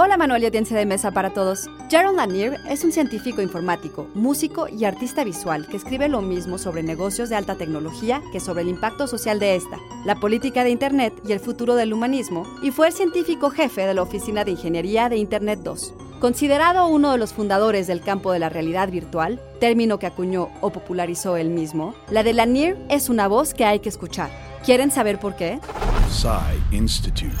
Hola Manuel y audiencia de mesa para todos. Jaron Lanier es un científico informático, músico y artista visual que escribe lo mismo sobre negocios de alta tecnología que sobre el impacto social de esta, la política de Internet y el futuro del humanismo, y fue el científico jefe de la Oficina de Ingeniería de Internet 2. Considerado uno de los fundadores del campo de la realidad virtual, término que acuñó o popularizó él mismo, la de Lanier es una voz que hay que escuchar. ¿Quieren saber por qué? Institute.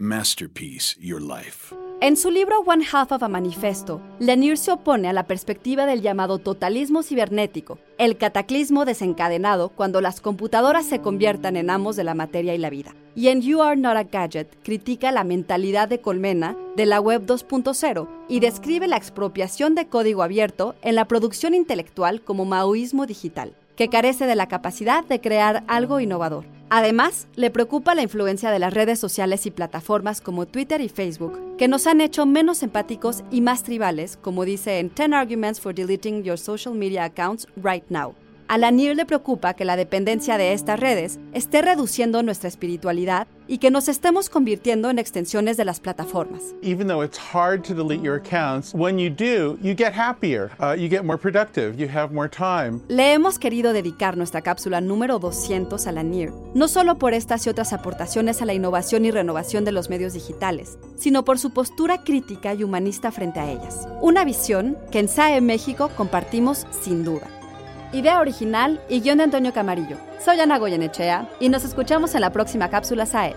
Masterpiece Your Life. En su libro One Half of a Manifesto, Lanier se opone a la perspectiva del llamado totalismo cibernético, el cataclismo desencadenado cuando las computadoras se conviertan en amos de la materia y la vida. Y en You Are Not a Gadget critica la mentalidad de colmena de la Web 2.0 y describe la expropiación de código abierto en la producción intelectual como maoísmo digital, que carece de la capacidad de crear algo innovador. Además, le preocupa la influencia de las redes sociales y plataformas como Twitter y Facebook, que nos han hecho menos empáticos y más tribales, como dice en 10 Arguments for Deleting Your Social Media Accounts Right Now. A Lanier le preocupa que la dependencia de estas redes esté reduciendo nuestra espiritualidad y que nos estemos convirtiendo en extensiones de las plataformas. Even though it's hard to delete your accounts, when you do, you get happier, uh, you get more productive, you have more time. Le hemos querido dedicar nuestra cápsula número 200 a Lanier, no solo por estas y otras aportaciones a la innovación y renovación de los medios digitales, sino por su postura crítica y humanista frente a ellas. Una visión que en SAE México compartimos sin duda. Idea original y guion de Antonio Camarillo. Soy Ana Goyenechea y nos escuchamos en la próxima cápsula SAE.